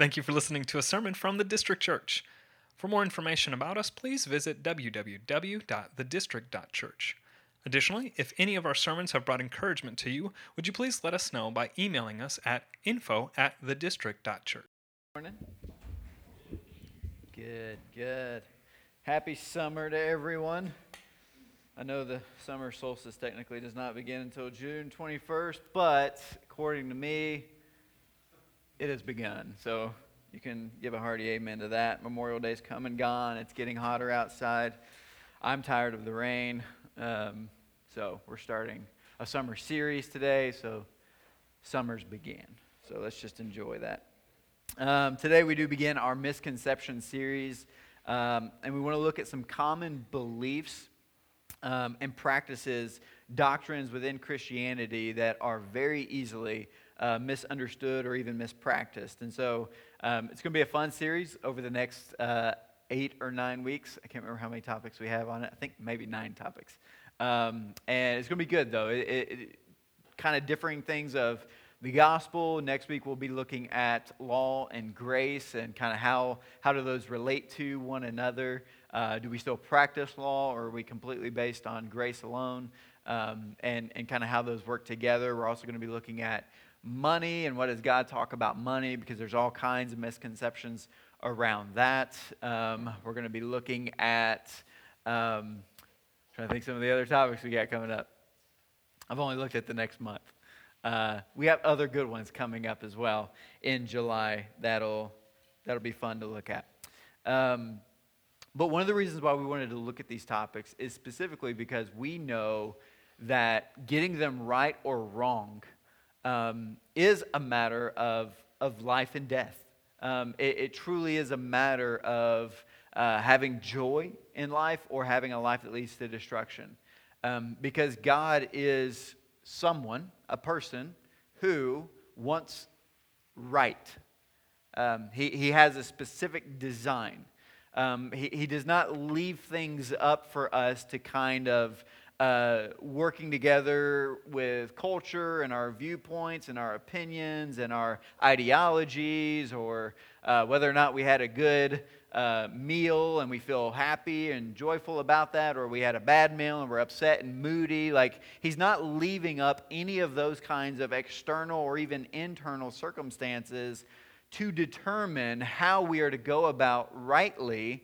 Thank you for listening to a sermon from the District Church. For more information about us, please visit www.thedistrict.church. Additionally, if any of our sermons have brought encouragement to you, would you please let us know by emailing us at info at thedistrict.church. Morning. Good, good. Happy summer to everyone. I know the summer solstice technically does not begin until June 21st, but according to me, it has begun. So you can give a hearty amen to that. Memorial Day's come and gone. It's getting hotter outside. I'm tired of the rain. Um, so we're starting a summer series today. So summers begin. So let's just enjoy that. Um, today we do begin our misconception series, um, and we want to look at some common beliefs um, and practices, doctrines within Christianity that are very easily uh, misunderstood or even mispracticed. And so um, it's going to be a fun series over the next uh, eight or nine weeks. I can't remember how many topics we have on it. I think maybe nine topics. Um, and it's going to be good, though. It, it, it kind of differing things of the gospel. Next week, we'll be looking at law and grace and kind of how, how do those relate to one another. Uh, do we still practice law or are we completely based on grace alone? Um, and and kind of how those work together. We're also going to be looking at money and what does God talk about money because there's all kinds of misconceptions around that. Um, we're going to be looking at, um, trying to think some of the other topics we got coming up. I've only looked at the next month. Uh, we have other good ones coming up as well in July. That'll that'll be fun to look at. Um, but one of the reasons why we wanted to look at these topics is specifically because we know that getting them right or wrong um, is a matter of, of life and death. Um, it, it, truly is a matter of uh, having joy in life or having a life that leads to destruction. Um, because God is someone, a person, who wants right. Um, he, he has a specific design. Um, he, he does not leave things up for us to kind of uh, working together with culture and our viewpoints and our opinions and our ideologies, or uh, whether or not we had a good uh, meal and we feel happy and joyful about that, or we had a bad meal and we're upset and moody. Like, he's not leaving up any of those kinds of external or even internal circumstances to determine how we are to go about rightly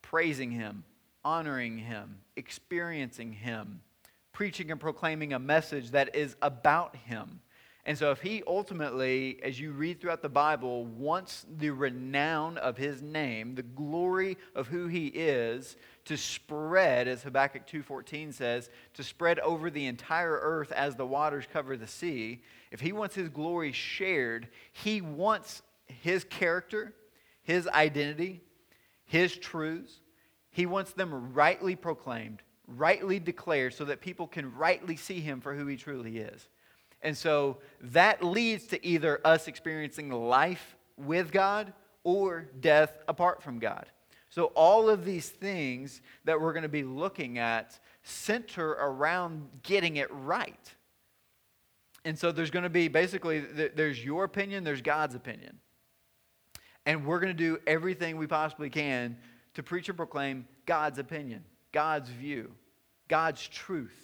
praising him honoring Him, experiencing Him, preaching and proclaiming a message that is about Him. And so, if He ultimately, as you read throughout the Bible, wants the renown of His name, the glory of who He is, to spread, as Habakkuk 2.14 says, to spread over the entire earth as the waters cover the sea, if He wants His glory shared, He wants His character, His identity, His truths, he wants them rightly proclaimed, rightly declared, so that people can rightly see him for who he truly is. And so that leads to either us experiencing life with God or death apart from God. So, all of these things that we're going to be looking at center around getting it right. And so, there's going to be basically there's your opinion, there's God's opinion. And we're going to do everything we possibly can to preach and proclaim God's opinion, God's view, God's truth,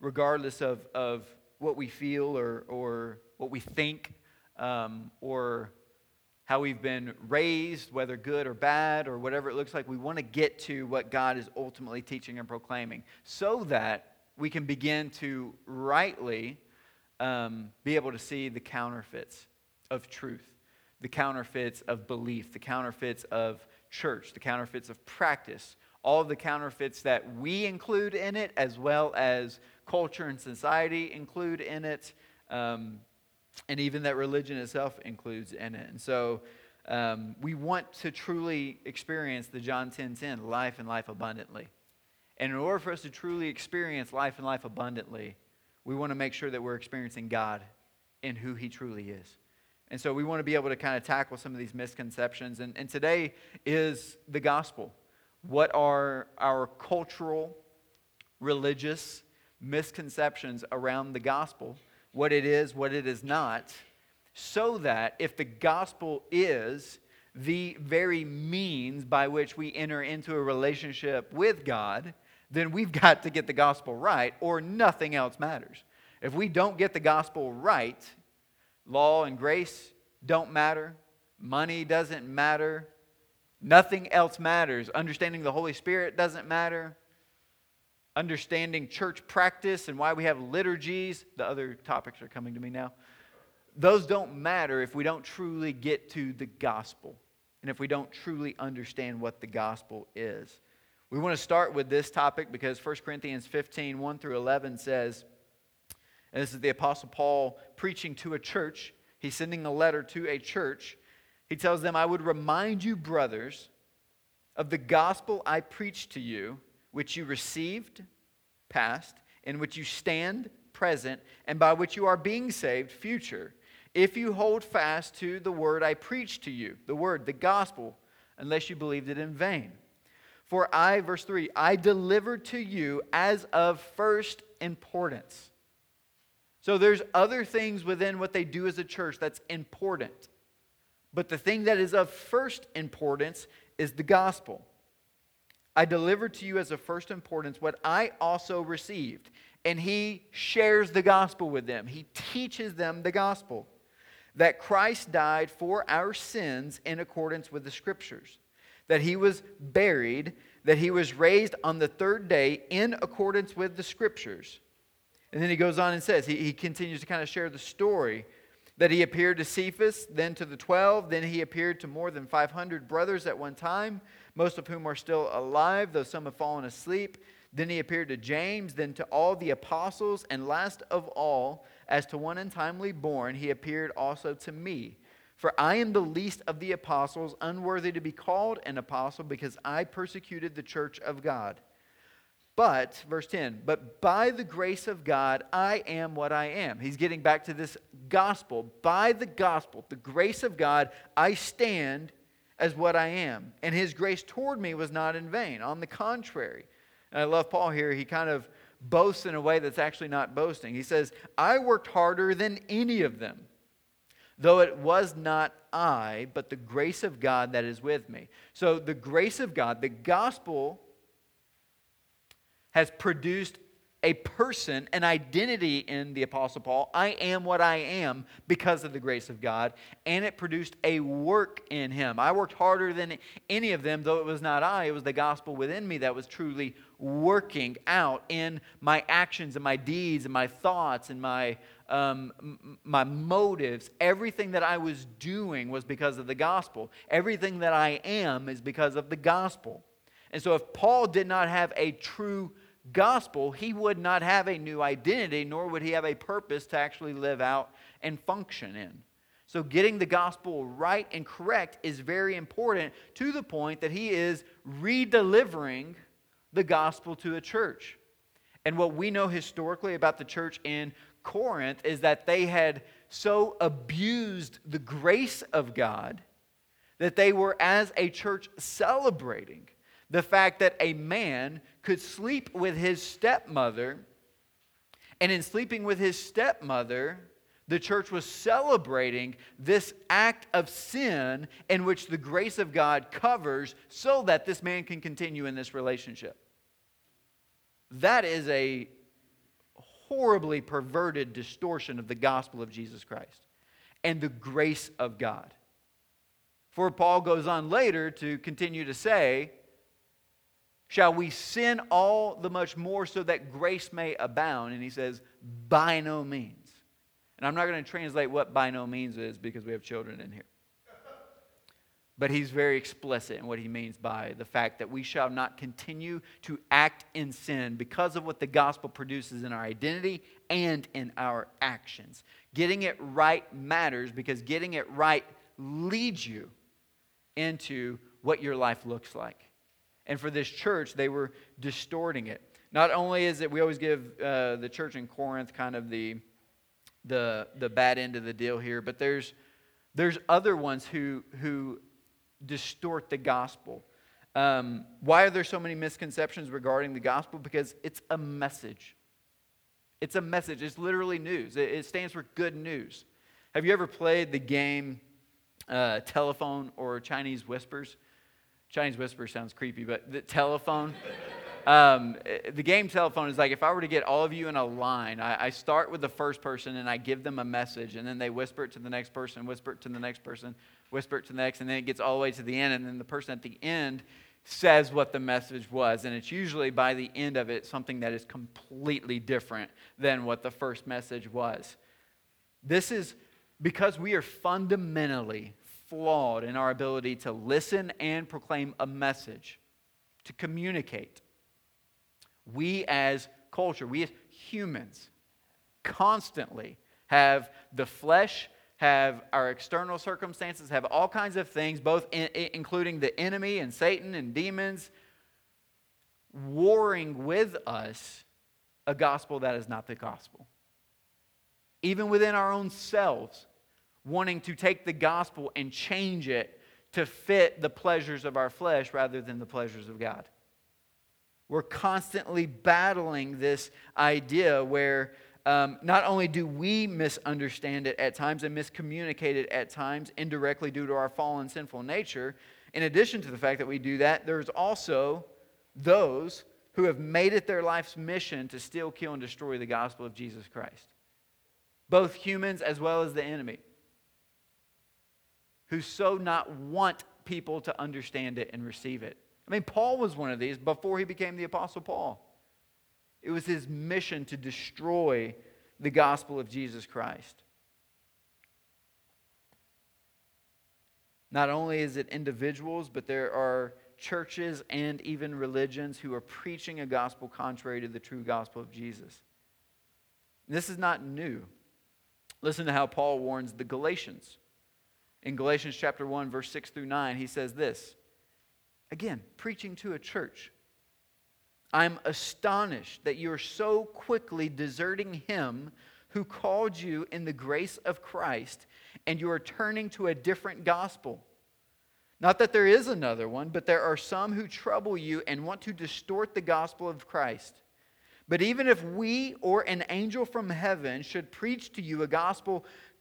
regardless of, of what we feel or, or what we think um, or how we've been raised, whether good or bad or whatever it looks like. We want to get to what God is ultimately teaching and proclaiming so that we can begin to rightly um, be able to see the counterfeits of truth, the counterfeits of belief, the counterfeits of church, the counterfeits of practice, all of the counterfeits that we include in it, as well as culture and society include in it, um, and even that religion itself includes in it. And so um, we want to truly experience the John 10 10, life and life abundantly. And in order for us to truly experience life and life abundantly, we want to make sure that we're experiencing God in who He truly is. And so we want to be able to kind of tackle some of these misconceptions. And, and today is the gospel. What are our cultural, religious misconceptions around the gospel? What it is, what it is not. so that if the gospel is the very means by which we enter into a relationship with God, then we've got to get the gospel right, or nothing else matters. If we don't get the gospel right, law and grace don't matter, money doesn't matter, nothing else matters. Understanding the Holy Spirit doesn't matter. Understanding church practice and why we have liturgies, the other topics are coming to me now. Those don't matter if we don't truly get to the gospel and if we don't truly understand what the gospel is. We want to start with this topic because 1 Corinthians 15, 1 through 11 says, and this is the Apostle Paul preaching to a church. He's sending a letter to a church. He tells them, I would remind you, brothers, of the gospel I preached to you, which you received, past, in which you stand, present, and by which you are being saved, future, if you hold fast to the word I preached to you, the word, the gospel, unless you believed it in vain. For I, verse 3, I delivered to you as of first importance so there's other things within what they do as a church that's important. But the thing that is of first importance is the gospel. I delivered to you as of first importance what I also received. And he shares the gospel with them. He teaches them the gospel that Christ died for our sins in accordance with the scriptures, that he was buried, that he was raised on the third day in accordance with the scriptures and then he goes on and says, he, he continues to kind of share the story that he appeared to Cephas, then to the 12, then he appeared to more than 500 brothers at one time, most of whom are still alive, though some have fallen asleep. Then he appeared to James, then to all the apostles, and last of all, as to one untimely born, he appeared also to me. For I am the least of the apostles, unworthy to be called an apostle, because I persecuted the church of God. But, verse 10, but by the grace of God, I am what I am. He's getting back to this gospel. By the gospel, the grace of God, I stand as what I am. And his grace toward me was not in vain. On the contrary. And I love Paul here. He kind of boasts in a way that's actually not boasting. He says, I worked harder than any of them, though it was not I, but the grace of God that is with me. So the grace of God, the gospel has produced a person, an identity in the Apostle Paul. I am what I am because of the grace of God. And it produced a work in him. I worked harder than any of them, though it was not I, it was the gospel within me that was truly working out in my actions and my deeds and my thoughts and my, um, my motives. Everything that I was doing was because of the gospel. Everything that I am is because of the gospel. And so if Paul did not have a true gospel, he would not have a new identity, nor would he have a purpose to actually live out and function in. So, getting the gospel right and correct is very important to the point that he is redelivering the gospel to a church. And what we know historically about the church in Corinth is that they had so abused the grace of God that they were, as a church, celebrating the fact that a man could sleep with his stepmother, and in sleeping with his stepmother, the church was celebrating this act of sin in which the grace of God covers so that this man can continue in this relationship. That is a horribly perverted distortion of the gospel of Jesus Christ and the grace of God. For Paul goes on later to continue to say, Shall we sin all the much more so that grace may abound? And he says, By no means. And I'm not going to translate what by no means is because we have children in here. But he's very explicit in what he means by the fact that we shall not continue to act in sin because of what the gospel produces in our identity and in our actions. Getting it right matters because getting it right leads you into what your life looks like. And for this church, they were distorting it. Not only is it, we always give uh, the church in Corinth kind of the, the, the bad end of the deal here, but there's, there's other ones who, who distort the gospel. Um, why are there so many misconceptions regarding the gospel? Because it's a message. It's a message. It's literally news. It, it stands for good news. Have you ever played the game uh, Telephone or Chinese Whispers? Chinese Whisper sounds creepy, but the telephone. um, the game telephone is like if I were to get all of you in a line, I, I, start with the first person and I give them a message, and then they whisper it to the next person, whisper it to the next person, whisper it to the next, and then it gets all the way to the end, and then the person at the end says what the message was. And it's usually by the end of it something that is completely different than what the first message was. This is because we are fundamentally flawed in our ability to listen and proclaim a message, to communicate. We as culture, we as humans, constantly have the flesh, have our external circumstances, have all kinds of things, both in, including the enemy and Satan and demons, warring with us a gospel that is not the gospel. Even within our own selves, wanting to take the gospel and change it to fit the pleasures of our flesh rather than the pleasures of God. We're constantly battling this idea where um, not only do we misunderstand it at times and miscommunicate it at times indirectly due to our fallen sinful nature, in addition to the fact that we do that, there's also those who have made it their life's mission to steal, kill, and destroy the gospel of Jesus Christ. Both humans as well as the enemy who so not want people to understand it and receive it. I mean, Paul was one of these before he became the Apostle Paul. It was his mission to destroy the gospel of Jesus Christ. Not only is it individuals, but there are churches and even religions who are preaching a gospel contrary to the true gospel of Jesus. This is not new. Listen to how Paul warns the Galatians. In Galatians chapter 1, verse 6 through 9, he says this. Again, preaching to a church. I'm astonished that you are so quickly deserting him who called you in the grace of Christ, and you are turning to a different gospel. Not that there is another one, but there are some who trouble you and want to distort the gospel of Christ. But even if we or an angel from heaven should preach to you a gospel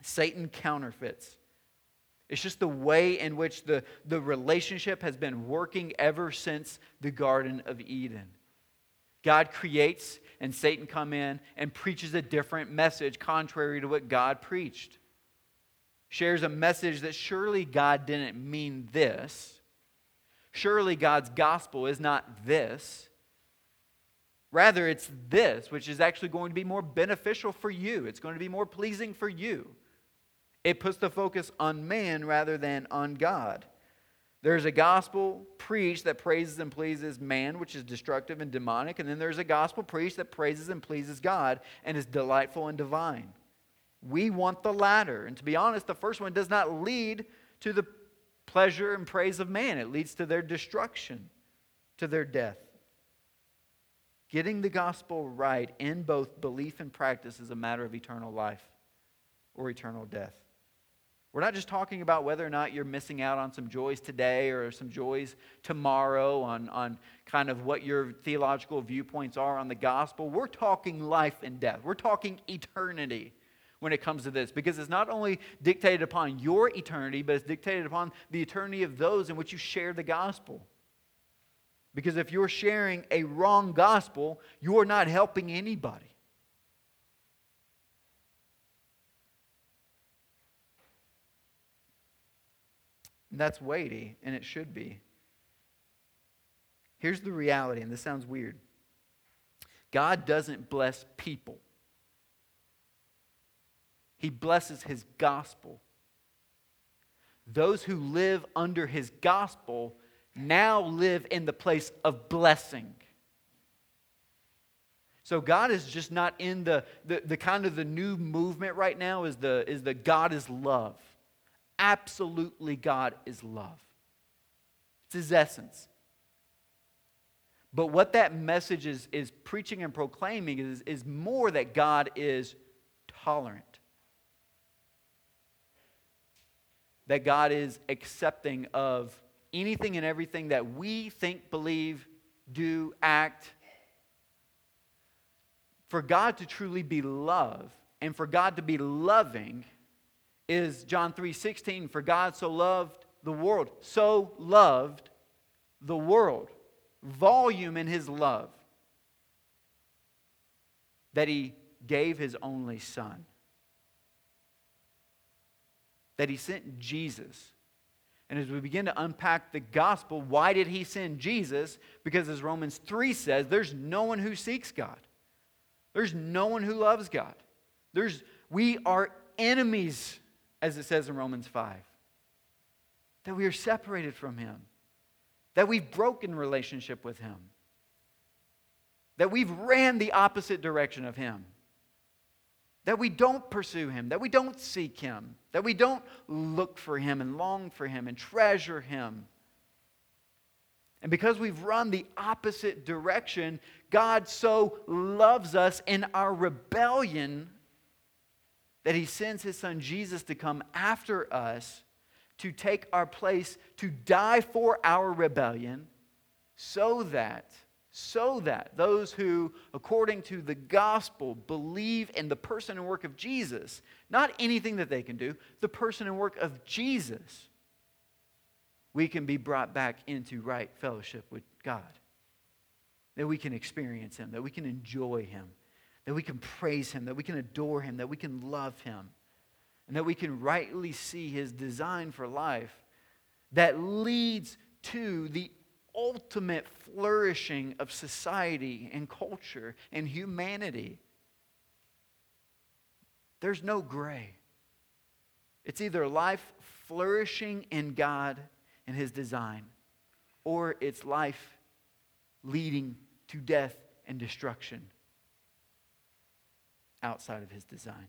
Satan counterfeits. It's just the way in which the, the relationship has been working ever since the Garden of Eden. God creates, and Satan come in and preaches a different message contrary to what God preached. Shares a message that surely God didn't mean this. Surely God's gospel is not this. Rather, it's this, which is actually going to be more beneficial for you. It's going to be more pleasing for you. It puts the focus on man rather than on God. There's a gospel preached that praises and pleases man, which is destructive and demonic. And then there's a gospel preached that praises and pleases God and is delightful and divine. We want the latter. And to be honest, the first one does not lead to the pleasure and praise of man, it leads to their destruction, to their death. Getting the gospel right in both belief and practice is a matter of eternal life or eternal death. We're not just talking about whether or not you're missing out on some joys today or some joys tomorrow on, on kind of what your theological viewpoints are on the gospel. We're talking life and death. We're talking eternity when it comes to this because it's not only dictated upon your eternity, but it's dictated upon the eternity of those in which you share the gospel. Because if you're sharing a wrong gospel, you're not helping anybody. That's weighty, and it should be. Here's the reality, and this sounds weird God doesn't bless people, He blesses His gospel. Those who live under His gospel now live in the place of blessing. So God is just not in the, the, the kind of the new movement right now is the, is the God is love. Absolutely God is love. It's his essence. But what that message is, is preaching and proclaiming is, is more that God is tolerant. That God is accepting of anything and everything that we think, believe, do, act. For God to truly be love and for God to be loving is John 3:16 for God so loved the world so loved the world volume in his love that he gave his only son. That he sent Jesus. And as we begin to unpack the gospel why did he send Jesus? Because as Romans 3 says there's no one who seeks God. There's no one who loves God. There's we are enemies as it says in Romans 5. That we are separated from Him, that we've broken relationship with Him, that we've ran the opposite direction of Him, that we don't pursue Him, that we don't seek Him, that we don't look for Him and long for Him and treasure Him. And because we've run the opposite direction, God so loves us in our rebellion that he sends his son Jesus to come after us to take our place, to die for our rebellion, so that, so that those who, according to the gospel, believe in the person and work of Jesus, not anything that they can do, the person and work of Jesus, we can be brought back into right fellowship with God. That we can experience Him, that we can enjoy Him, that we can praise Him, that we can adore Him, that we can love Him, and that we can rightly see His design for life that leads to the ultimate flourishing of society and culture and humanity. There's no gray. It's either life flourishing in God and His design, or it's life leading to death and destruction outside of his design.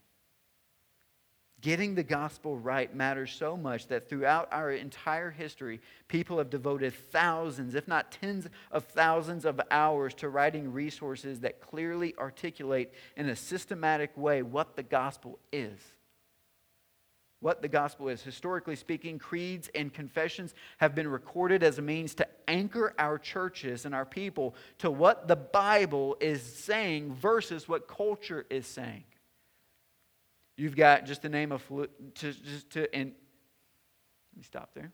Getting the gospel right matters so much that throughout our entire history, people have devoted thousands, if not tens of thousands, of hours to writing resources that clearly articulate in a systematic way what the gospel is. What the gospel is. Historically speaking, creeds and confessions have been recorded as a means to anchor our churches and our people to what the Bible is saying versus what culture is saying. You've got just the name of to, just to and let me stop there.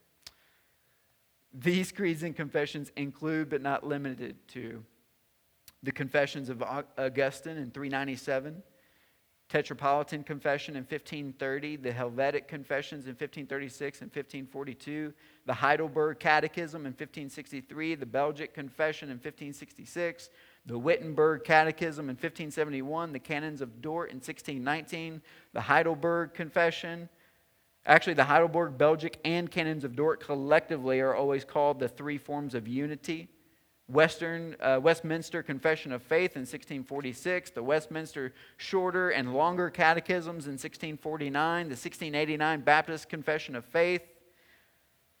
These creeds and confessions include, but not limited to, the confessions of Augustine in 397, Tetrapolitan Confession in 1530, the Helvetic Confessions in 1536 and 1542, the Heidelberg Catechism in 1563, the Belgic Confession in 1566, the Wittenberg Catechism in 1571, the Canons of Dort in 1619, the Heidelberg Confession. Actually, the Heidelberg, Belgic, and Canons of Dort collectively are always called the three forms of unity. Western, uh, Westminster Confession of Faith in 1646, the Westminster Shorter and Longer Catechisms in 1649, the 1689 Baptist Confession of Faith,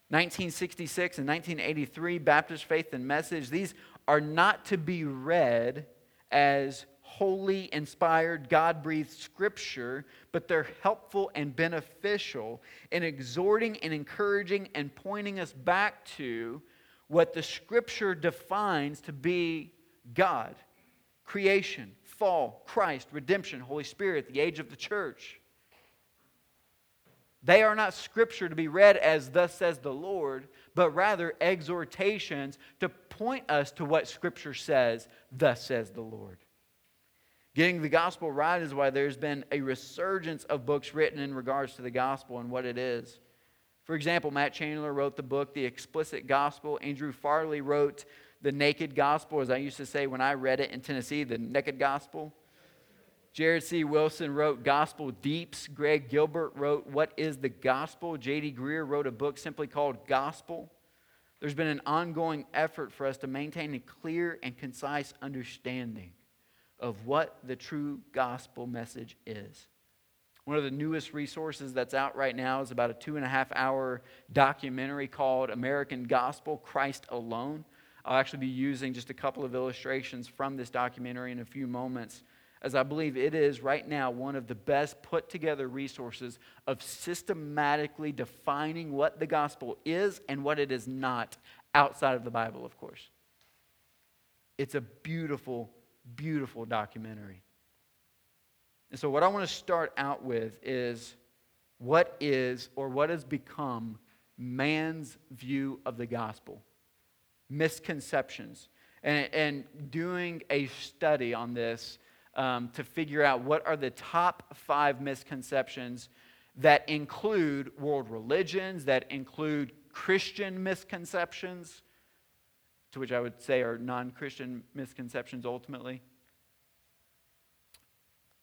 1966 and 1983 Baptist Faith and Message. These are not to be read as holy, inspired, God breathed scripture, but they're helpful and beneficial in exhorting and encouraging and pointing us back to what the scripture defines to be God creation, fall, Christ, redemption, Holy Spirit, the age of the church. They are not scripture to be read as thus says the Lord, but rather exhortations to point us to what scripture says, thus says the Lord. Getting the gospel right is why there's been a resurgence of books written in regards to the gospel and what it is. For example, Matt Chandler wrote the book, The Explicit Gospel. Andrew Farley wrote The Naked Gospel, as I used to say when I read it in Tennessee, The Naked Gospel. Jared C. Wilson wrote Gospel Deeps. Greg Gilbert wrote What is the Gospel? J.D. Greear wrote a book simply called Gospel. There's been an ongoing effort for us to maintain a clear and concise understanding of what the true gospel message is. One of the newest resources that's out right now is about a two and a half hour documentary called American Gospel Christ Alone. I'll actually be using just a couple of illustrations from this documentary in a few moments, as I believe it is right now one of the best put together resources of systematically defining what the gospel is and what it is not outside of the Bible, of course. It's a beautiful, beautiful documentary. And so, what I want to start out with is what is or what has become man's view of the gospel misconceptions. And, and doing a study on this um, to figure out what are the top five misconceptions that include world religions, that include Christian misconceptions, to which I would say are non Christian misconceptions ultimately,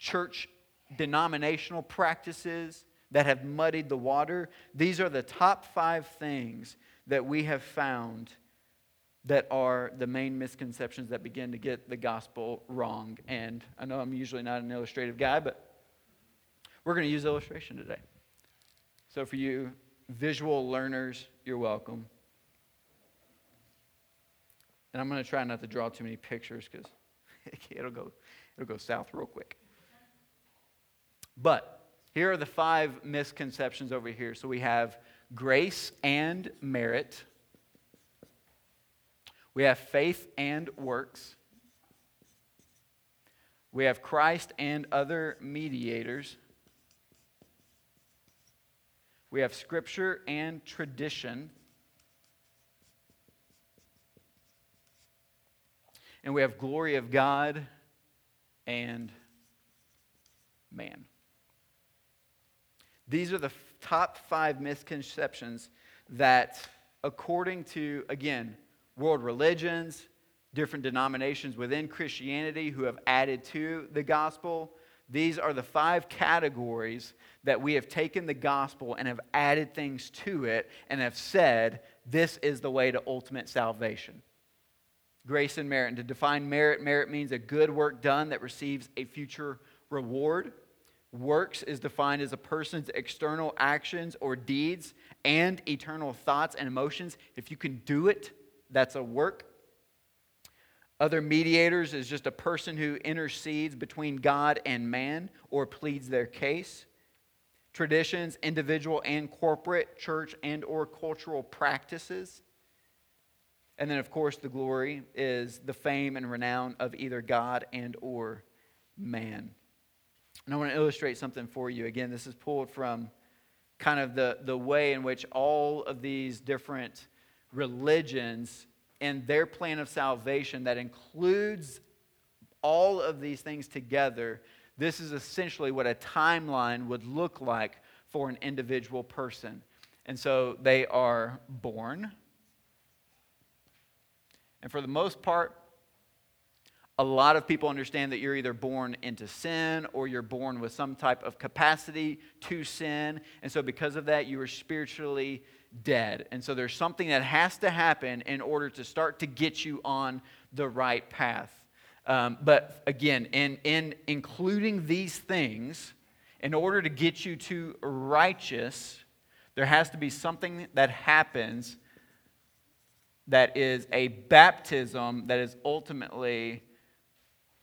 church denominational practices that have muddied the water. These are the top five things that we have found that are the main misconceptions that begin to get the gospel wrong. And I know I'm usually not an illustrative guy, but we're going to use illustration today. So for you visual learners, you're welcome. And I'm going to try not to draw too many pictures because it'll go, it'll go south real quick. But here are the five misconceptions over here. So we have grace and merit. We have faith and works. We have Christ and other mediators. We have Scripture and tradition. And we have glory of God and man. These are the top five misconceptions that, according to, again, world religions, different denominations within Christianity who have added to the gospel. These are the five categories that we have taken the gospel and have added things to it and have said this is the way to ultimate salvation. Grace and merit. And to define merit, merit means a good work done that receives a future reward. Works is defined as a person's external actions or deeds and eternal thoughts and emotions. If you can do it, that's a work. Other mediators is just a person who intercedes between God and man or pleads their case. Traditions, individual and corporate, church and or cultural practices. And then of course the glory is the fame and renown of either God and or man. And I want to illustrate something for you. Again, this is pulled from kind of the, the way in which all of these different religions and their plan of salvation that includes all of these things together, this is essentially what a timeline would look like for an individual person. And so they are born. And for the most part, a lot of people understand that you're either born into sin or you're born with some type of capacity to sin. And so, because of that, you are spiritually dead. And so there's something that has to happen in order to start to get you on the right path. Um, but again, in, in including these things, in order to get you to righteous, there has to be something that happens that is a baptism that is ultimately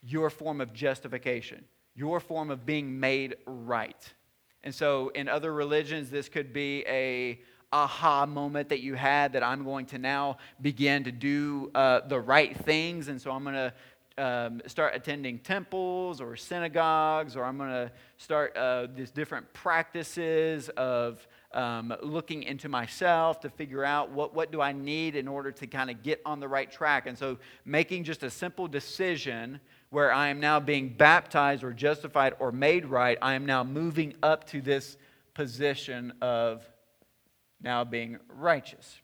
your form of justification, your form of being made right. And so in other religions, this could be a aha moment that you had that I'm going to now begin to do uh, the right things. And so I'm going to um, start attending temples or synagogues, or I'm going to start uh, these different practices of um, looking into myself to figure out what, what do I need in order to kind of get on the right track. And so making just a simple decision where I am now being baptized or justified or made right, I am now moving up to this position of now being righteous.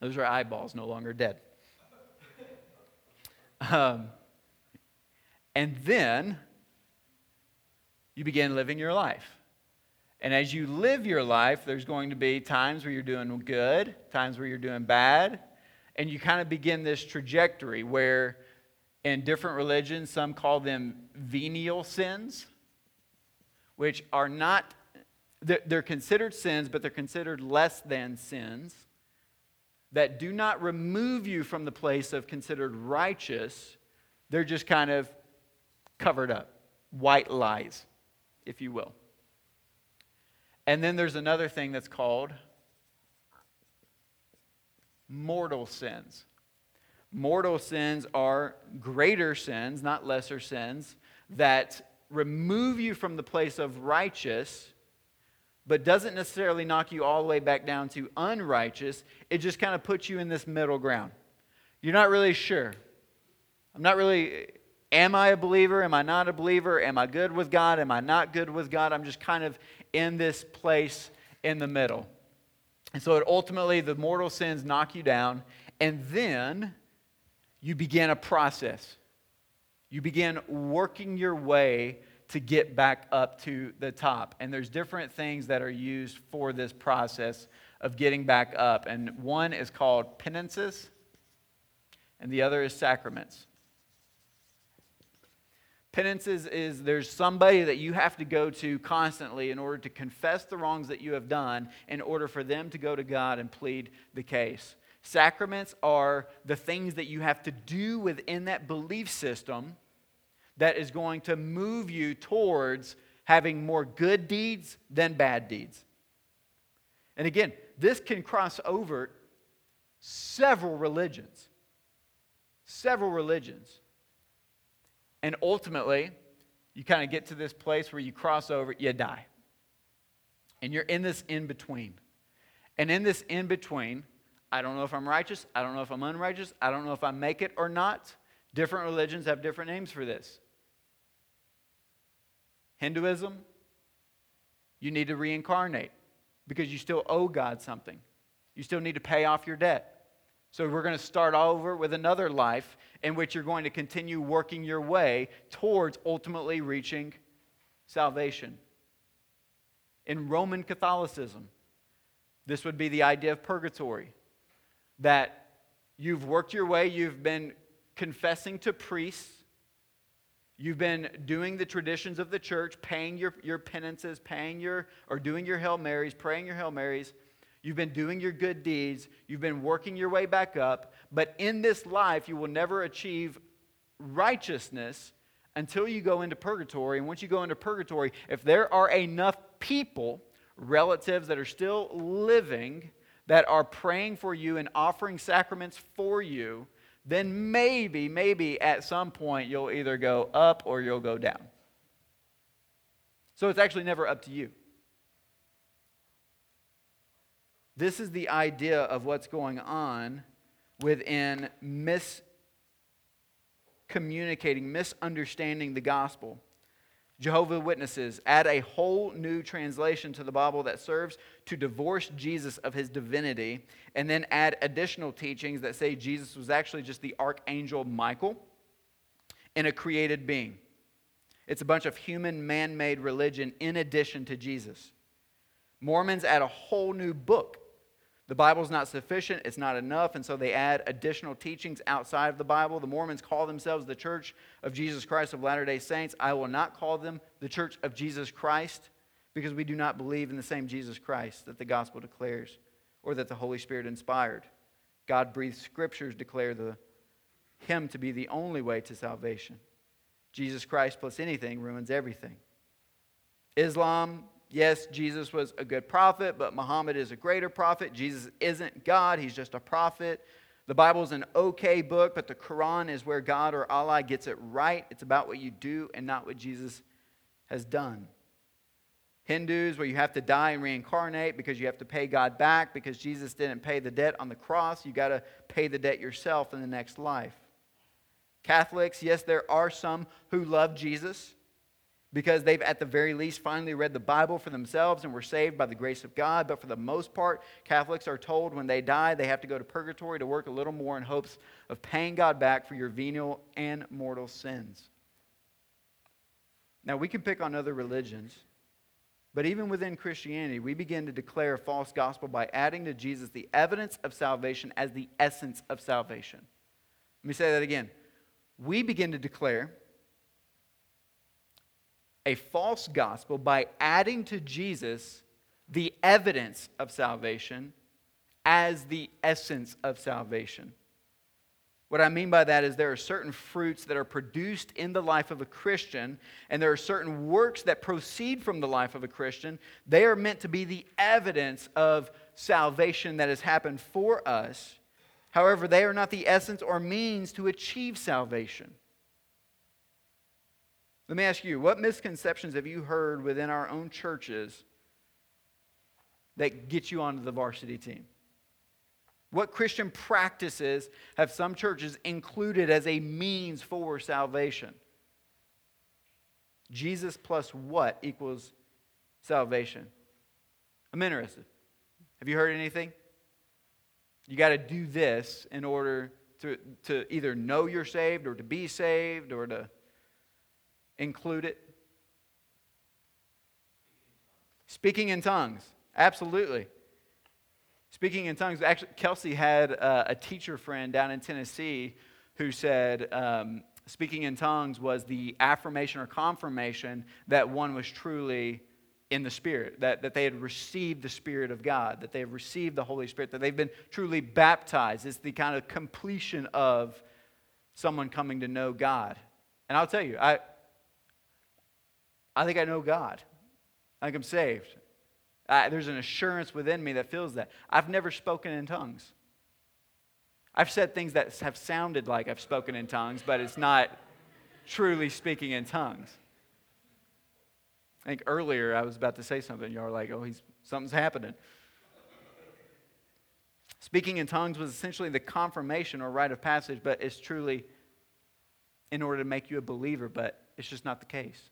Those are eyeballs, no longer dead. Um, and then you begin living your life. And as you live your life, there's going to be times where you're doing good, times where you're doing bad. And you kind of begin this trajectory where, in different religions, some call them venial sins, which are not, they're, considered sins, but they're considered less than sins, that do not remove you from the place of considered righteous. They're just kind of covered up, white lies, if you will. And then there's another thing that's called mortal sins. Mortal sins are greater sins, not lesser sins, that remove you from the place of righteous, but doesn't necessarily knock you all the way back down to unrighteous. It just kind of puts you in this middle ground. You're not really sure. I'm not really, am I a believer? Am I not a believer? Am I good with God? Am I not good with God? I'm just kind of in this place in the middle. And so it ultimately, the mortal sins knock you down, and then you begin a process. You begin working your way to get back up to the top. And there's different things that are used for this process of getting back up. And one is called penances, and the other is sacraments. Penances is there's somebody that you have to go to constantly in order to confess the wrongs that you have done, in order for them to go to God and plead the case. Sacraments are the things that you have to do within that belief system that is going to move you towards having more good deeds than bad deeds. And again, this can cross over several religions. Several religions. And ultimately, you kind of get to this place where you cross over, you die. And you're in this in between. And in this in between, I don't know if I'm righteous. I don't know if I'm unrighteous. I don't know if I make it or not. Different religions have different names for this. Hinduism, you need to reincarnate because you still owe God something. You still need to pay off your debt. So we're going to start over with another life in which you're going to continue working your way towards ultimately reaching salvation. In Roman Catholicism, this would be the idea of purgatory that you've worked your way, you've been confessing to priests, you've been doing the traditions of the church, paying your, your penances, paying your, or doing your Hail Marys, praying your Hail Marys You've been doing your good deeds. You've been working your way back up. But in this life, you will never achieve righteousness until you go into purgatory. And once you go into purgatory, if there are enough people, relatives that are still living, that are praying for you and offering sacraments for you, then maybe, maybe at some point you'll either go up or you'll go down. So it's actually never up to you. This is the idea of what's going on within miscommunicating, misunderstanding the gospel. Jehovah Witnesses add a whole new translation to the Bible that serves to divorce Jesus of his divinity, and then add additional teachings that say Jesus was actually just the archangel Michael in a created being. It's a bunch of human man made religion in addition to Jesus. Mormons add a whole new book the Bible's not sufficient, it's not enough, and so they add additional teachings outside of the Bible. The Mormons call themselves the Church of Jesus Christ of Latter day Saints. I will not call them the Church of Jesus Christ because we do not believe in the same Jesus Christ that the gospel declares or that the Holy Spirit inspired. God breathed scriptures declare the, Him to be the only way to salvation. Jesus Christ plus anything ruins everything. Islam Yes, Jesus was a good prophet, but Muhammad is a greater prophet. Jesus isn't God, he's just a prophet. The Bible is an okay book, but the Quran is where God or Allah gets it right. It's about what you do and not what Jesus has done. Hindus, where you have to die and reincarnate because you have to pay God back because Jesus didn't pay the debt on the cross. You got to pay the debt yourself in the next life. Catholics, yes, there are some who love Jesus because they've at the very least finally read the Bible for themselves and were saved by the grace of God. But for the most part, Catholics are told when they die they have to go to purgatory to work a little more in hopes of paying God back for your venial and mortal sins. Now, we can pick on other religions, but even within Christianity, we begin to declare a false gospel by adding to Jesus the evidence of salvation as the essence of salvation. Let me say that again. We begin to declare a false gospel by adding to Jesus the evidence of salvation as the essence of salvation. What I mean by that is there are certain fruits that are produced in the life of a Christian, and there are certain works that proceed from the life of a Christian. They are meant to be the evidence of salvation that has happened for us. However, they are not the essence or means to achieve salvation. Let me ask you, what misconceptions have you heard within our own churches that get you onto the varsity team? What Christian practices have some churches included as a means for salvation? Jesus plus what equals salvation? I'm interested. Have you heard anything? You got to do this in order to, to either know you're saved or to be saved or to include it. Speaking in tongues. Absolutely. Speaking in tongues, actually, Kelsey had uh, a teacher friend down in Tennessee who said um, speaking in tongues was the affirmation or confirmation that one was truly in the Spirit, that, that they had received the Spirit of God, that they have received the Holy Spirit, that they've been truly baptized. It's the kind of completion of someone coming to know God. And I'll tell you, I, I think I know God. I think I'm saved. Uh, there's an assurance within me that feels that. I've never spoken in tongues. I've said things that have sounded like I've spoken in tongues, but it's not truly speaking in tongues. I think earlier I was about to say something. Y'all were like, oh, he's, something's happening. Speaking in tongues was essentially the confirmation or rite of passage, but it's truly in order to make you a believer, but it's just not the case.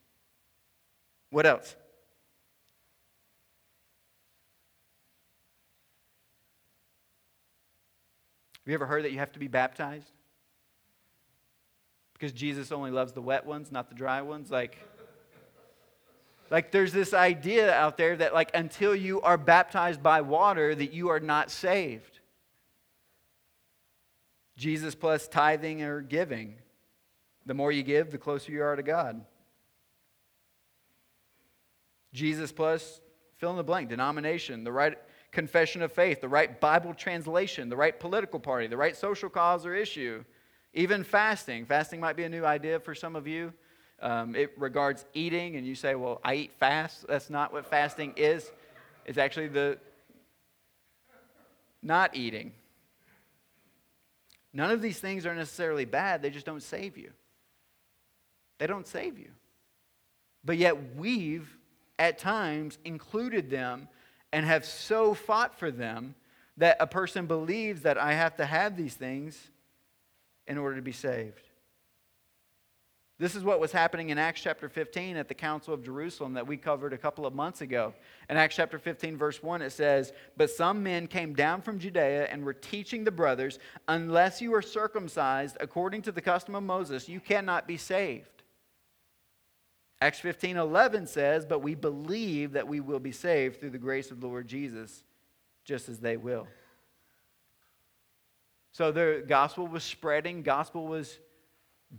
What else? Have you ever heard that you have to be baptized? Because Jesus only loves the wet ones, not the dry ones? Like, like there's this idea out there that like until you are baptized by water that you are not saved. Jesus plus tithing or giving. The more you give, the closer you are to God. Jesus plus fill in the blank, denomination, the right confession of faith, the right Bible translation, the right political party, the right social cause or issue, even fasting. Fasting might be a new idea for some of you. Um, it regards eating, and you say, Well, I eat fast. That's not what fasting is. It's actually the not eating. None of these things are necessarily bad, they just don't save you. They don't save you. But yet, we've at times included them and have so fought for them that a person believes that I have to have these things in order to be saved. This is what was happening in Acts chapter 15 at the Council of Jerusalem that we covered a couple of months ago. In Acts chapter 15, verse 1, it says, But some men came down from Judea and were teaching the brothers, Unless you are circumcised according to the custom of Moses, you cannot be saved. Acts 15 11 says, But we believe that we will be saved through the grace of the Lord Jesus, just as they will. So the gospel was spreading, gospel was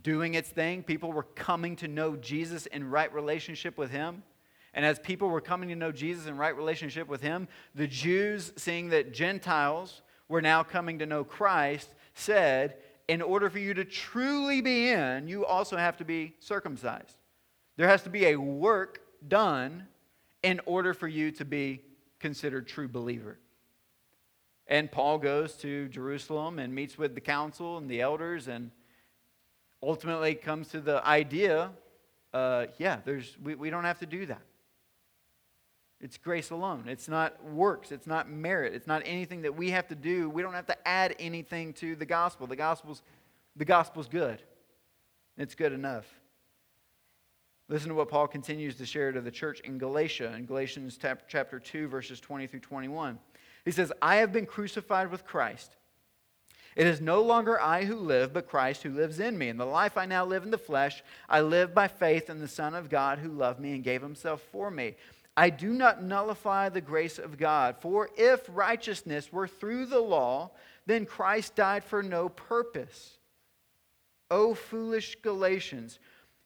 doing its thing. People were coming to know Jesus in right relationship with him. And as people were coming to know Jesus in right relationship with him, the Jews, seeing that Gentiles were now coming to know Christ, said, In order for you to truly be in, you also have to be circumcised. There has to be a work done in order for you to be considered true believer. And Paul goes to Jerusalem and meets with the council and the elders and ultimately comes to the idea uh, yeah, there's, we, we don't have to do that. It's grace alone. It's not works. It's not merit. It's not anything that we have to do. We don't have to add anything to the gospel. The gospel's, the gospel's good. It's good enough. Listen to what Paul continues to share to the church in Galatia, in Galatians chapter 2, verses 20 through 21. He says, I have been crucified with Christ. It is no longer I who live, but Christ who lives in me. And the life I now live in the flesh, I live by faith in the Son of God who loved me and gave himself for me. I do not nullify the grace of God, for if righteousness were through the law, then Christ died for no purpose. O foolish Galatians,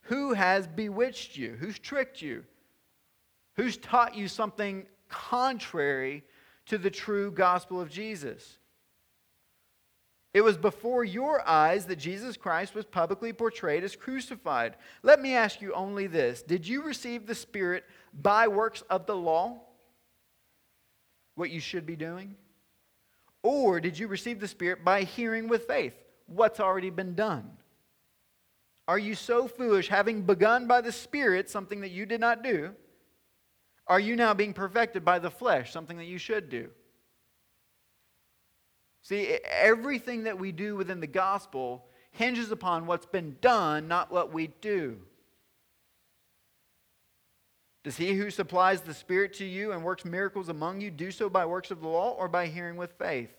Who has bewitched you? Who's tricked you? Who's taught you something contrary to the true gospel of Jesus? It was before your eyes that Jesus Christ was publicly portrayed as crucified. Let me ask you only this Did you receive the Spirit by works of the law? What you should be doing? Or did you receive the Spirit by hearing with faith? What's already been done? Are you so foolish, having begun by the Spirit something that you did not do? Are you now being perfected by the flesh, something that you should do? See, everything that we do within the gospel hinges upon what's been done, not what we do. Does he who supplies the Spirit to you and works miracles among you do so by works of the law or by hearing with faith?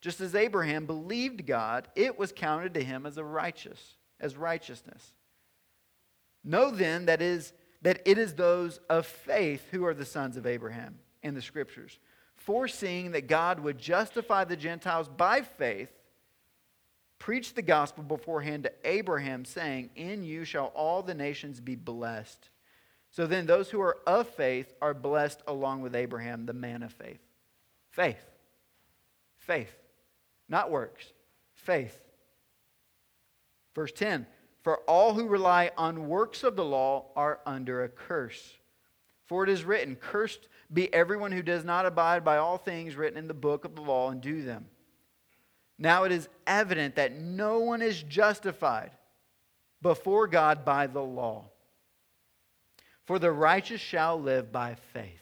Just as Abraham believed God, it was counted to him as a righteous, as righteousness. Know then that is that it is those of faith who are the sons of Abraham in the scriptures foreseeing that God would justify the Gentiles by faith, preached the gospel beforehand to Abraham, saying, In you shall all the nations be blessed. So then, those who are of faith are blessed along with Abraham, the man of faith. Faith. Faith. Not works. Faith. Verse 10 For all who rely on works of the law are under a curse. For it is written, Cursed be everyone who does not abide by all things written in the book of the law and do them. Now it is evident that no one is justified before God by the law. For the righteous shall live by faith.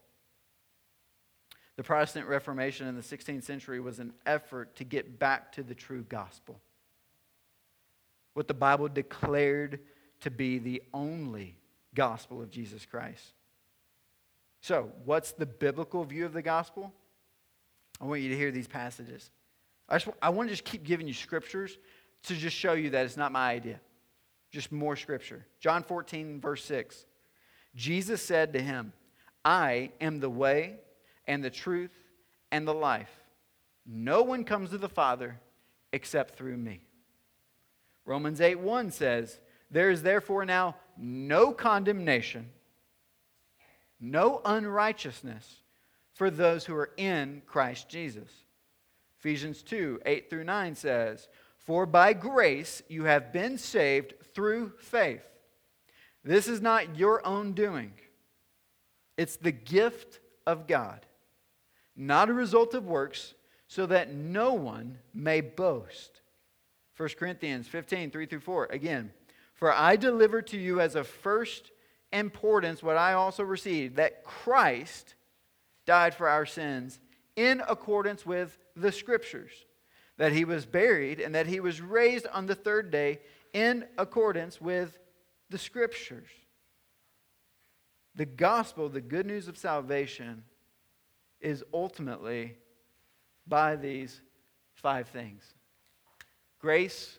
The Protestant Reformation in the 16th century was an effort to get back to the true gospel. What the Bible declared to be the only gospel of Jesus Christ. So, what's the biblical view of the gospel? I want you to hear these passages. I, just, I want to just keep giving you scriptures to just show you that it's not my idea. Just more scripture. John 14, verse 6. Jesus said to him, I am the way and the truth and the life. No one comes to the Father except through me. Romans 8 1 says, There is therefore now no condemnation, no unrighteousness for those who are in Christ Jesus. Ephesians 2 8 through 9 says, For by grace you have been saved through faith. This is not your own doing, it's the gift of God, not a result of works, so that no one may boast. 1 Corinthians 15 3 through 4. Again, for I delivered to you as of first importance what I also received, that Christ died for our sins in accordance with the Scriptures, that he was buried, and that he was raised on the third day in accordance with the Scriptures. The gospel, the good news of salvation, is ultimately by these five things grace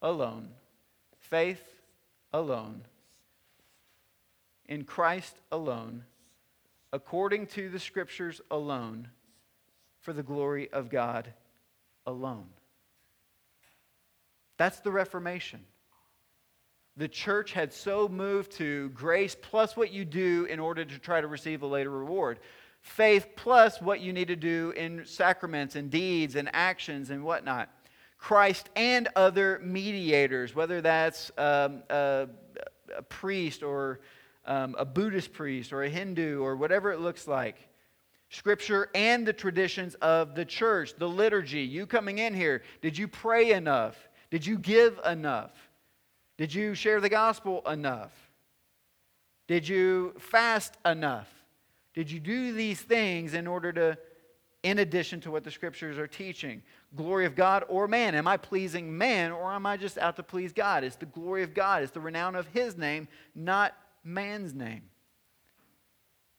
alone, faith alone, in Christ alone according to the scriptures alone, for the glory of God alone. That's the Reformation. The church had so moved to grace plus what you do in order to try to receive a later reward. Faith plus what you need to do in sacraments and deeds and actions and whatnot. Christ and other mediators, whether that's um, a, a priest or um, a Buddhist priest or a Hindu or whatever it looks like. Scripture and the traditions of the church, the liturgy. You coming in here, did you pray enough? Did you give enough? Did you share the gospel enough? Did you fast enough? Did you do these things in order to, in addition to what the scriptures are teaching? Glory of God or man? Am I pleasing man or am I just out to please God? It's the glory of God, it's the renown of His name, not man's name.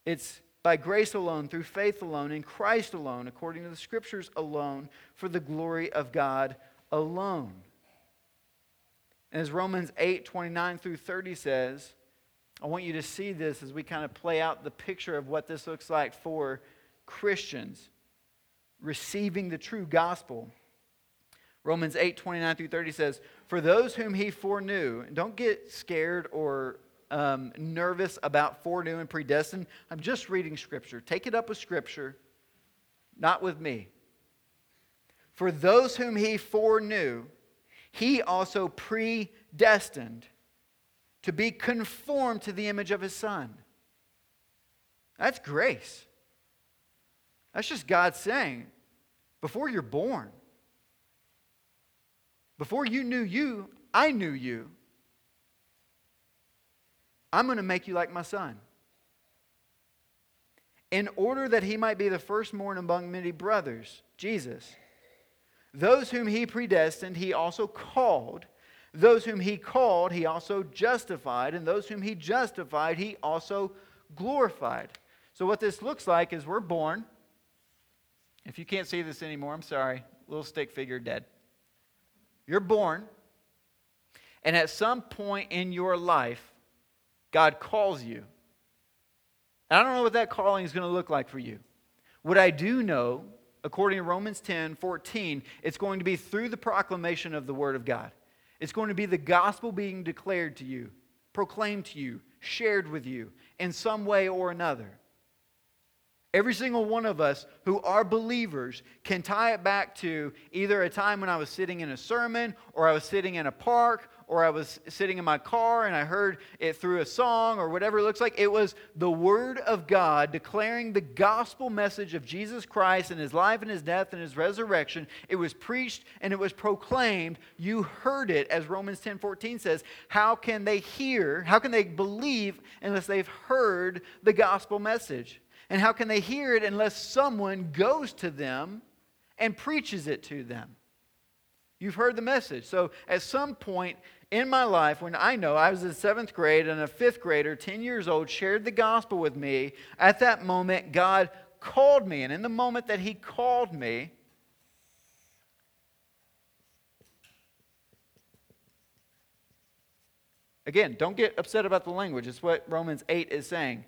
It's by grace alone, through faith alone, in Christ alone, according to the Scriptures alone, for the glory of God alone. And as Romans 8 29 through 30 says, I want you to see this as we kind of play out the picture of what this looks like for Christians receiving the true gospel. Romans 8 29 through 30 says, For those whom he foreknew, don't get scared or um, nervous about foreknew and predestined. I'm just reading Scripture. Take it up with Scripture, not with me. For those whom he foreknew, he also predestined to be conformed to the image of his Son. That's grace. That's just God saying, before you're born, before you knew you, I knew you. I'm going to make you like my son. In order that he might be the firstborn among many brothers, Jesus. Those whom he predestined, he also called. Those whom he called, he also justified. And those whom he justified, he also glorified. So, what this looks like is we're born. If you can't see this anymore, I'm sorry. Little stick figure dead. You're born. And at some point in your life, God calls you. And I don't know what that calling is going to look like for you. What I do know, according to Romans 10 14, it's going to be through the proclamation of the Word of God. It's going to be the gospel being declared to you, proclaimed to you, shared with you in some way or another. Every single one of us who are believers can tie it back to either a time when I was sitting in a sermon, or I was sitting in a park, or I was sitting in my car and I heard it through a song, or whatever it looks like. It was the Word of God declaring the gospel message of Jesus Christ and His life and His death and His resurrection. It was preached and it was proclaimed. You heard it, as Romans 10 14 says. How can they hear? How can they believe unless they've heard the gospel message? And how can they hear it unless someone goes to them and preaches it to them? You've heard the message. So at some point in my life, when I know I was in seventh grade and a fifth grader, 10 years old, shared the gospel with me, at that moment, God called me. And in the moment that He called me, Again, don't get upset about the language. It's what Romans 8 is saying.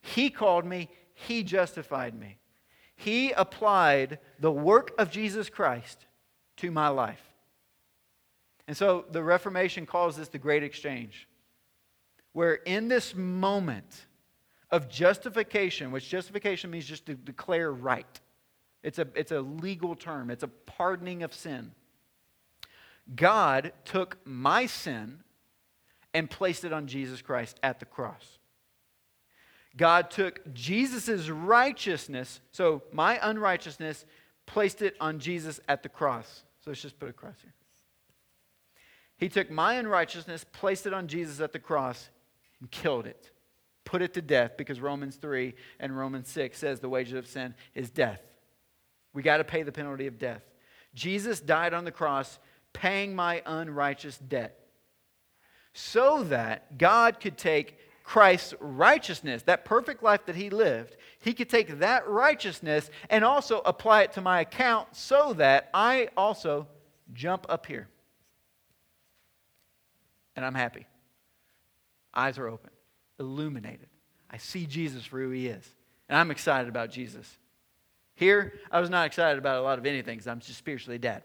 He called me, he justified me. He applied the work of Jesus Christ to my life. And so the Reformation calls this the great exchange, where in this moment of justification, which justification means just to declare right, it's a, it's a legal term, it's a pardoning of sin. God took my sin and placed it on Jesus Christ at the cross. God took Jesus' righteousness, so my unrighteousness, placed it on Jesus at the cross. So let's just put a cross here. He took my unrighteousness, placed it on Jesus at the cross, and killed it. Put it to death because Romans 3 and Romans 6 says the wages of sin is death. We got to pay the penalty of death. Jesus died on the cross, paying my unrighteous debt so that God could take Christ's righteousness, that perfect life that he lived, he could take that righteousness and also apply it to my account so that I also jump up here. And I'm happy. Eyes are open, illuminated. I see Jesus for who he is. And I'm excited about Jesus. Here, I was not excited about a lot of anything because I'm just spiritually dead.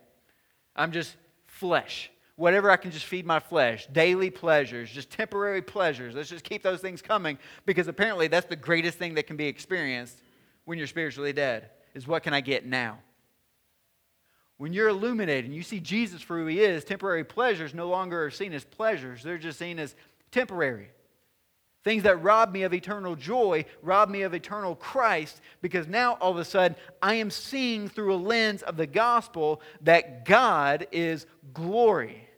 I'm just flesh whatever I can just feed my flesh, daily pleasures, just temporary pleasures. Let's just keep those things coming because apparently that's the greatest thing that can be experienced when you're spiritually dead is what can I get now? When you're illuminated and you see Jesus for who he is, temporary pleasures no longer are seen as pleasures, they're just seen as temporary. Things that rob me of eternal joy rob me of eternal Christ because now all of a sudden I am seeing through a lens of the gospel that God is glory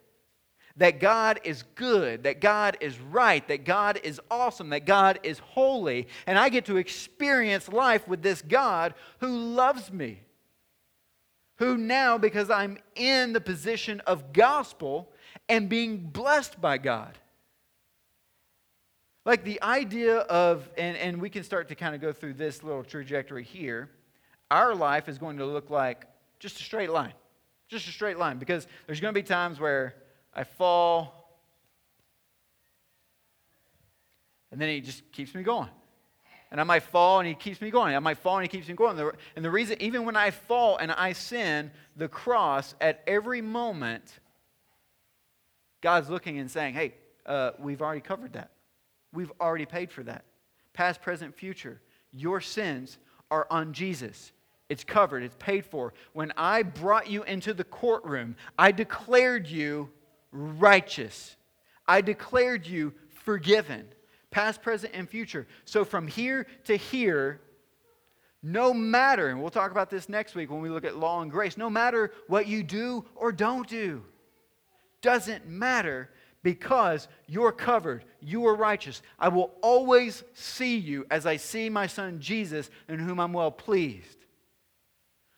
that God is good, that God is right, that God is awesome, that God is holy. And I get to experience life with this God who loves me. Who now, because I'm in the position of gospel, and being blessed by God. Like the idea of, and, and we can start to kind of go through this little trajectory here. Our life is going to look like just a straight line. Just a straight line. Because there's going to be times where I fall, and then he just keeps me going. And I might fall and he keeps me going. I might fall and he keeps me going. And the reason, even when I fall and I sin, the cross at every moment, God's looking and saying, hey, uh, we've already covered that. We've already paid for that. Past, present, future. Your sins are on Jesus. It's covered, it's paid for. When I brought you into the courtroom, I declared you righteous. I declared you forgiven, past, present, and future. So from here to here, no matter, and we'll talk about this next week when we look at law and grace, no matter what you do or don't do, doesn't matter because you're covered, you are righteous. I will always see you as I see my son Jesus, in whom I'm well pleased.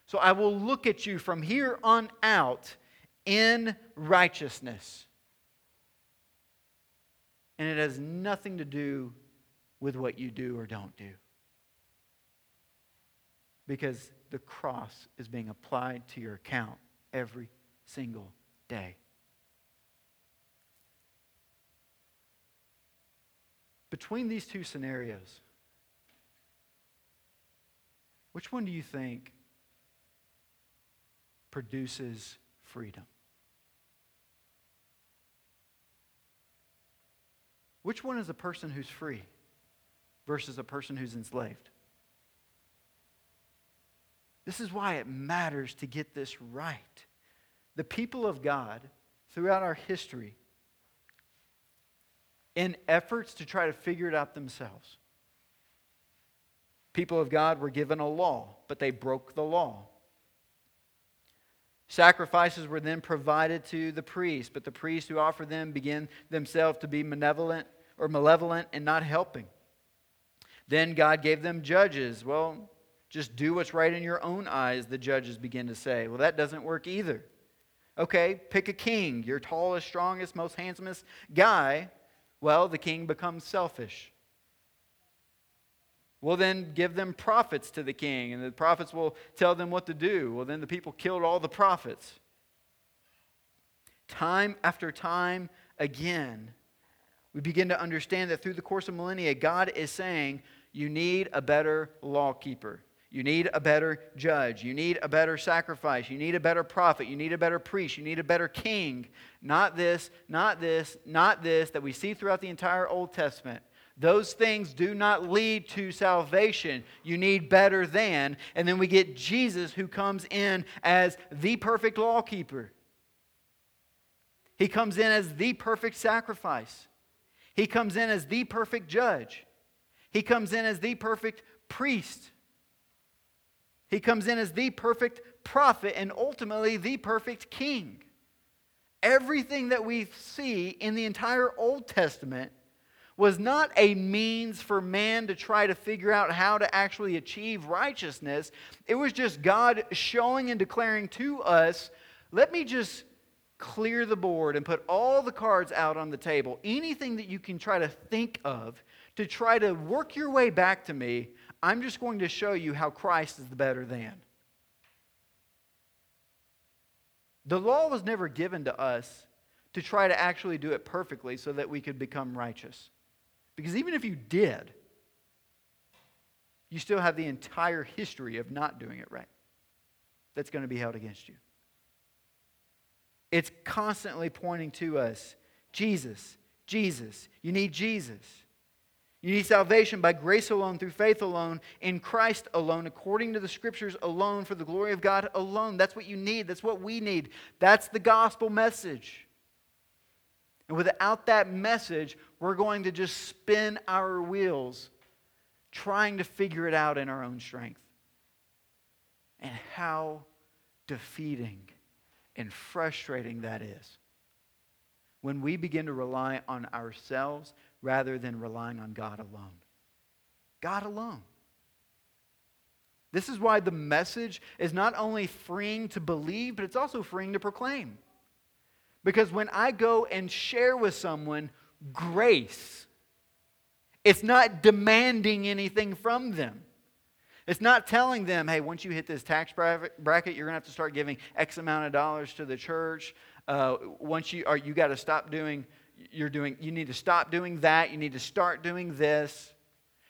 So I will look at you from here on out in righteousness. And it has nothing to do with what you do or don't do. Because the cross is being applied to your account every single day. Between these two scenarios, which one do you think produces freedom? Which one is a person who's free versus a person who's enslaved? This is why it matters to get this right. The people of God, throughout our history, in efforts to try to figure it out themselves. People of God were given a law, but they broke the law. Sacrifices were then provided to the priests, but the priests who offered them began themselves to be malevolent or malevolent and not helping. Then God gave them judges. Well, just do what's right in your own eyes, the judges begin to say. Well, that doesn't work either. Okay, pick a king, your tallest, strongest, most handsomest guy, well, the king becomes selfish. We'll then give them prophets to the king, and the prophets will tell them what to do. Well, then the people killed all the prophets. Time after time again, we begin to understand that through the course of millennia, God is saying, You need a better lawkeeper. You need a better judge. You need a better sacrifice. You need a better prophet. You need a better priest. You need a better king. Not this, not this, not this that we see throughout the entire Old Testament. Those things do not lead to salvation. You need better than. And then we get Jesus who comes in as the perfect lawkeeper. He comes in as the perfect sacrifice. He comes in as the perfect judge. He comes in as the perfect priest. He comes in as the perfect prophet and ultimately the perfect king. Everything that we see in the entire Old Testament was not a means for man to try to figure out how to actually achieve righteousness. It was just God showing and declaring to us, let me just clear the board and put all the cards out on the table. Anything that you can try to think of to try to work your way back to me, I'm just going to show you how Christ is the better than. The law was never given to us to try to actually do it perfectly so that we could become righteous. Because even if you did, you still have the entire history of not doing it right that's going to be held against you. It's constantly pointing to us Jesus, Jesus. You need Jesus. You need salvation by grace alone, through faith alone, in Christ alone, according to the scriptures alone, for the glory of God alone. That's what you need. That's what we need. That's the gospel message. And without that message, we're going to just spin our wheels trying to figure it out in our own strength. And how defeating and frustrating that is when we begin to rely on ourselves rather than relying on God alone. God alone. This is why the message is not only freeing to believe, but it's also freeing to proclaim. Because when I go and share with someone grace, It's not demanding anything from them. It's not telling them, hey, once you hit this tax bracket, you're going to have to start giving X amount of dollars to the church. Uh, once you are, you got to stop doing, you're doing, you need to stop doing that. You need to start doing this.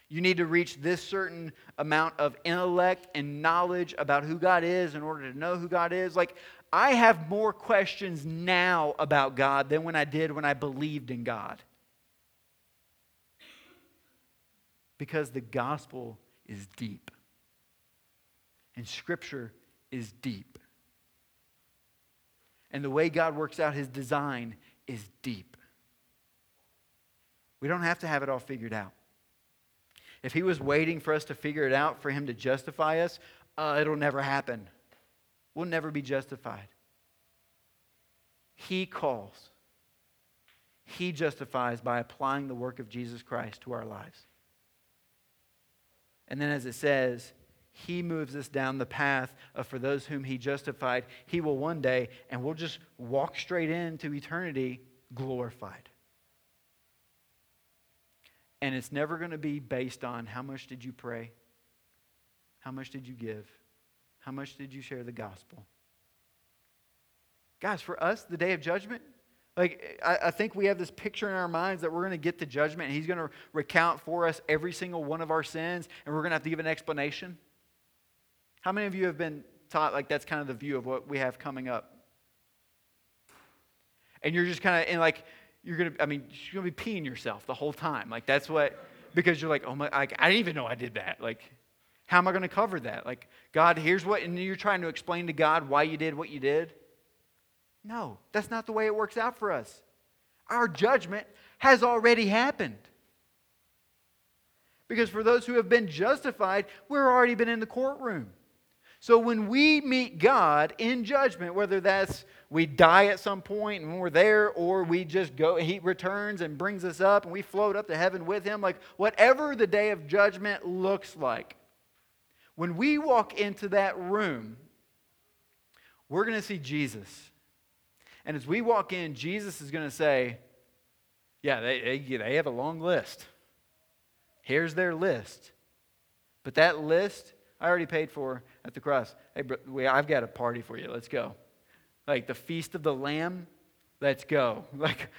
You need to reach this certain amount of intellect and knowledge about who God is in order to know who God is. Like, I have more questions now about God than when I did when I believed in God. Because the gospel is deep, and scripture is deep. And the way God works out his design is deep. We don't have to have it all figured out. If he was waiting for us to figure it out for him to justify us, uh, it'll never happen. We'll never be justified. He calls, he justifies by applying the work of Jesus Christ to our lives. And then, as it says, he moves us down the path of for those whom he justified, he will one day, and we'll just walk straight into eternity glorified. And it's never going to be based on how much did you pray? How much did you give? How much did you share the gospel? Guys, for us, the day of judgment, like I, I think we have this picture in our minds that we're going to get to judgment and he's going to recount for us every single one of our sins and we're going to have to give an explanation. How many of you have been taught like that's kind of the view of what we have coming up? And you're just kind of in like you're gonna, I mean, you're gonna be peeing yourself the whole time. Like that's what, because you're like, oh my, I, I didn't even know I did that. Like, how am I gonna cover that? Like, God, here's what, and you're trying to explain to God why you did what you did. No, that's not the way it works out for us. Our judgment has already happened. Because for those who have been justified, we've already been in the courtroom. So when we meet God in judgment, whether that's we die at some point and we're there, or we just go, He returns and brings us up and we float up to heaven with Him, like whatever the day of judgment looks like, when we walk into that room, we're going to see Jesus. And as we walk in, Jesus is going to say, Yeah, they, they, they have a long list. Here's their list. But that list, I already paid for at the cross. Hey, bro, I've got a party for you. Let's go. Like the feast of the lamb, let's go. Like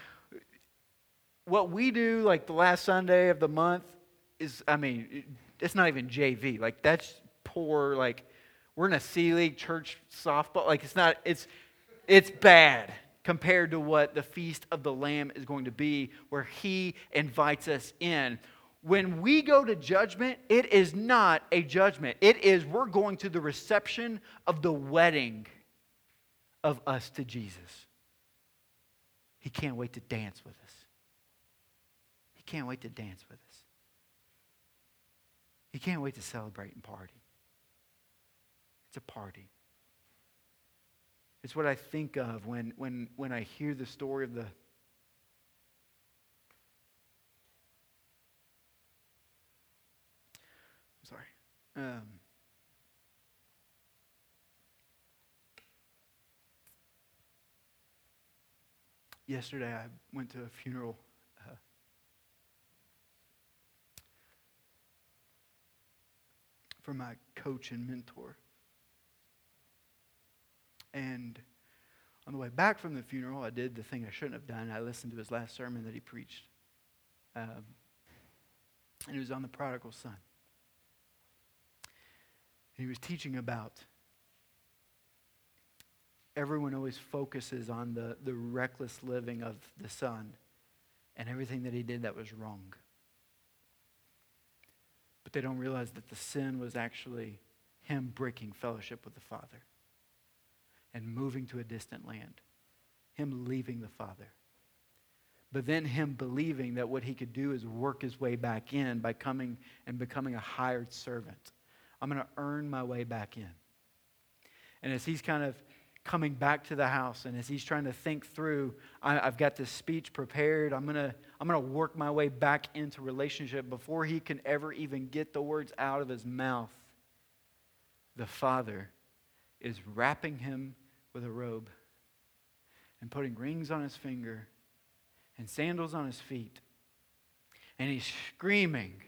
what we do like the last Sunday of the month is I mean, it's not even JV. Like that's poor like we're in a C League church softball. Like it's not it's it's bad compared to what the feast of the lamb is going to be where he invites us in when we go to judgment, it is not a judgment. It is we're going to the reception of the wedding of us to Jesus. He can't wait to dance with us. He can't wait to dance with us. He can't wait to celebrate and party. It's a party. It's what I think of when, when, when I hear the story of the Um, yesterday, I went to a funeral. Uh, for my coach and mentor. And on the way back from the funeral, I did the thing I shouldn't have done. I listened to his last sermon that he preached. Um, and it was on the prodigal son. He was teaching about everyone always focuses on the, the reckless living of the son and everything that he did that was wrong. But they don't realize that the sin was actually him breaking fellowship with the Father and moving to a distant land, him leaving the Father. But then him believing that what he could do is work his way back in by coming and becoming a hired servant. I'm going to earn my way back in. And as he's kind of coming back to the house and as he's trying to think through, I, have got this speech prepared. I'm going to I'm going to work my way back into relationship before he can ever even get the words out of his mouth. The Father is wrapping him with a robe and putting rings on his finger and sandals on his feet and he's screaming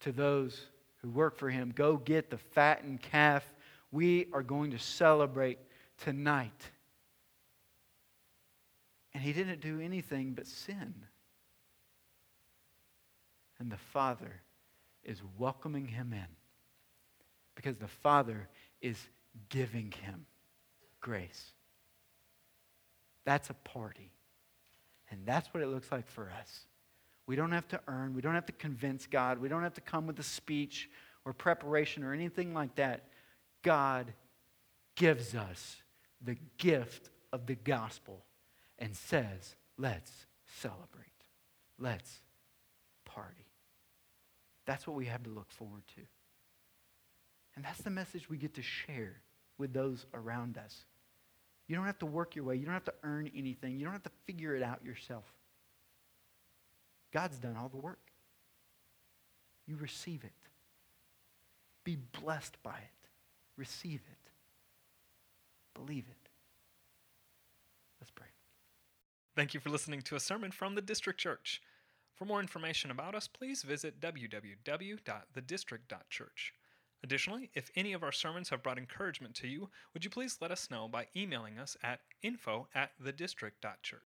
to those who work for him go get the fattened calf. We are going to celebrate tonight. And he didn't do anything but sin. And the Father is welcoming him in because the Father is giving him grace. That's a party. And that's what it looks like for us. We don't have to earn, we don't have to convince God, we don't have to come with a speech or preparation or anything like that. God gives us the gift of the gospel and says, let's celebrate. Let's party. That's what we have to look forward to. And that's the message we get to share with those around us. You don't have to work your way. You don't have to earn anything. You don't have to figure it out yourself. God's done all the work. You receive it. Be blessed by it. Receive it. Believe it. Let's pray. Thank you for listening to a sermon from the District Church. For more information about us, please visit www.thedistrict.church. Additionally, if any of our sermons have brought encouragement to you, would you please let us know by emailing us at info at thedistrict.church.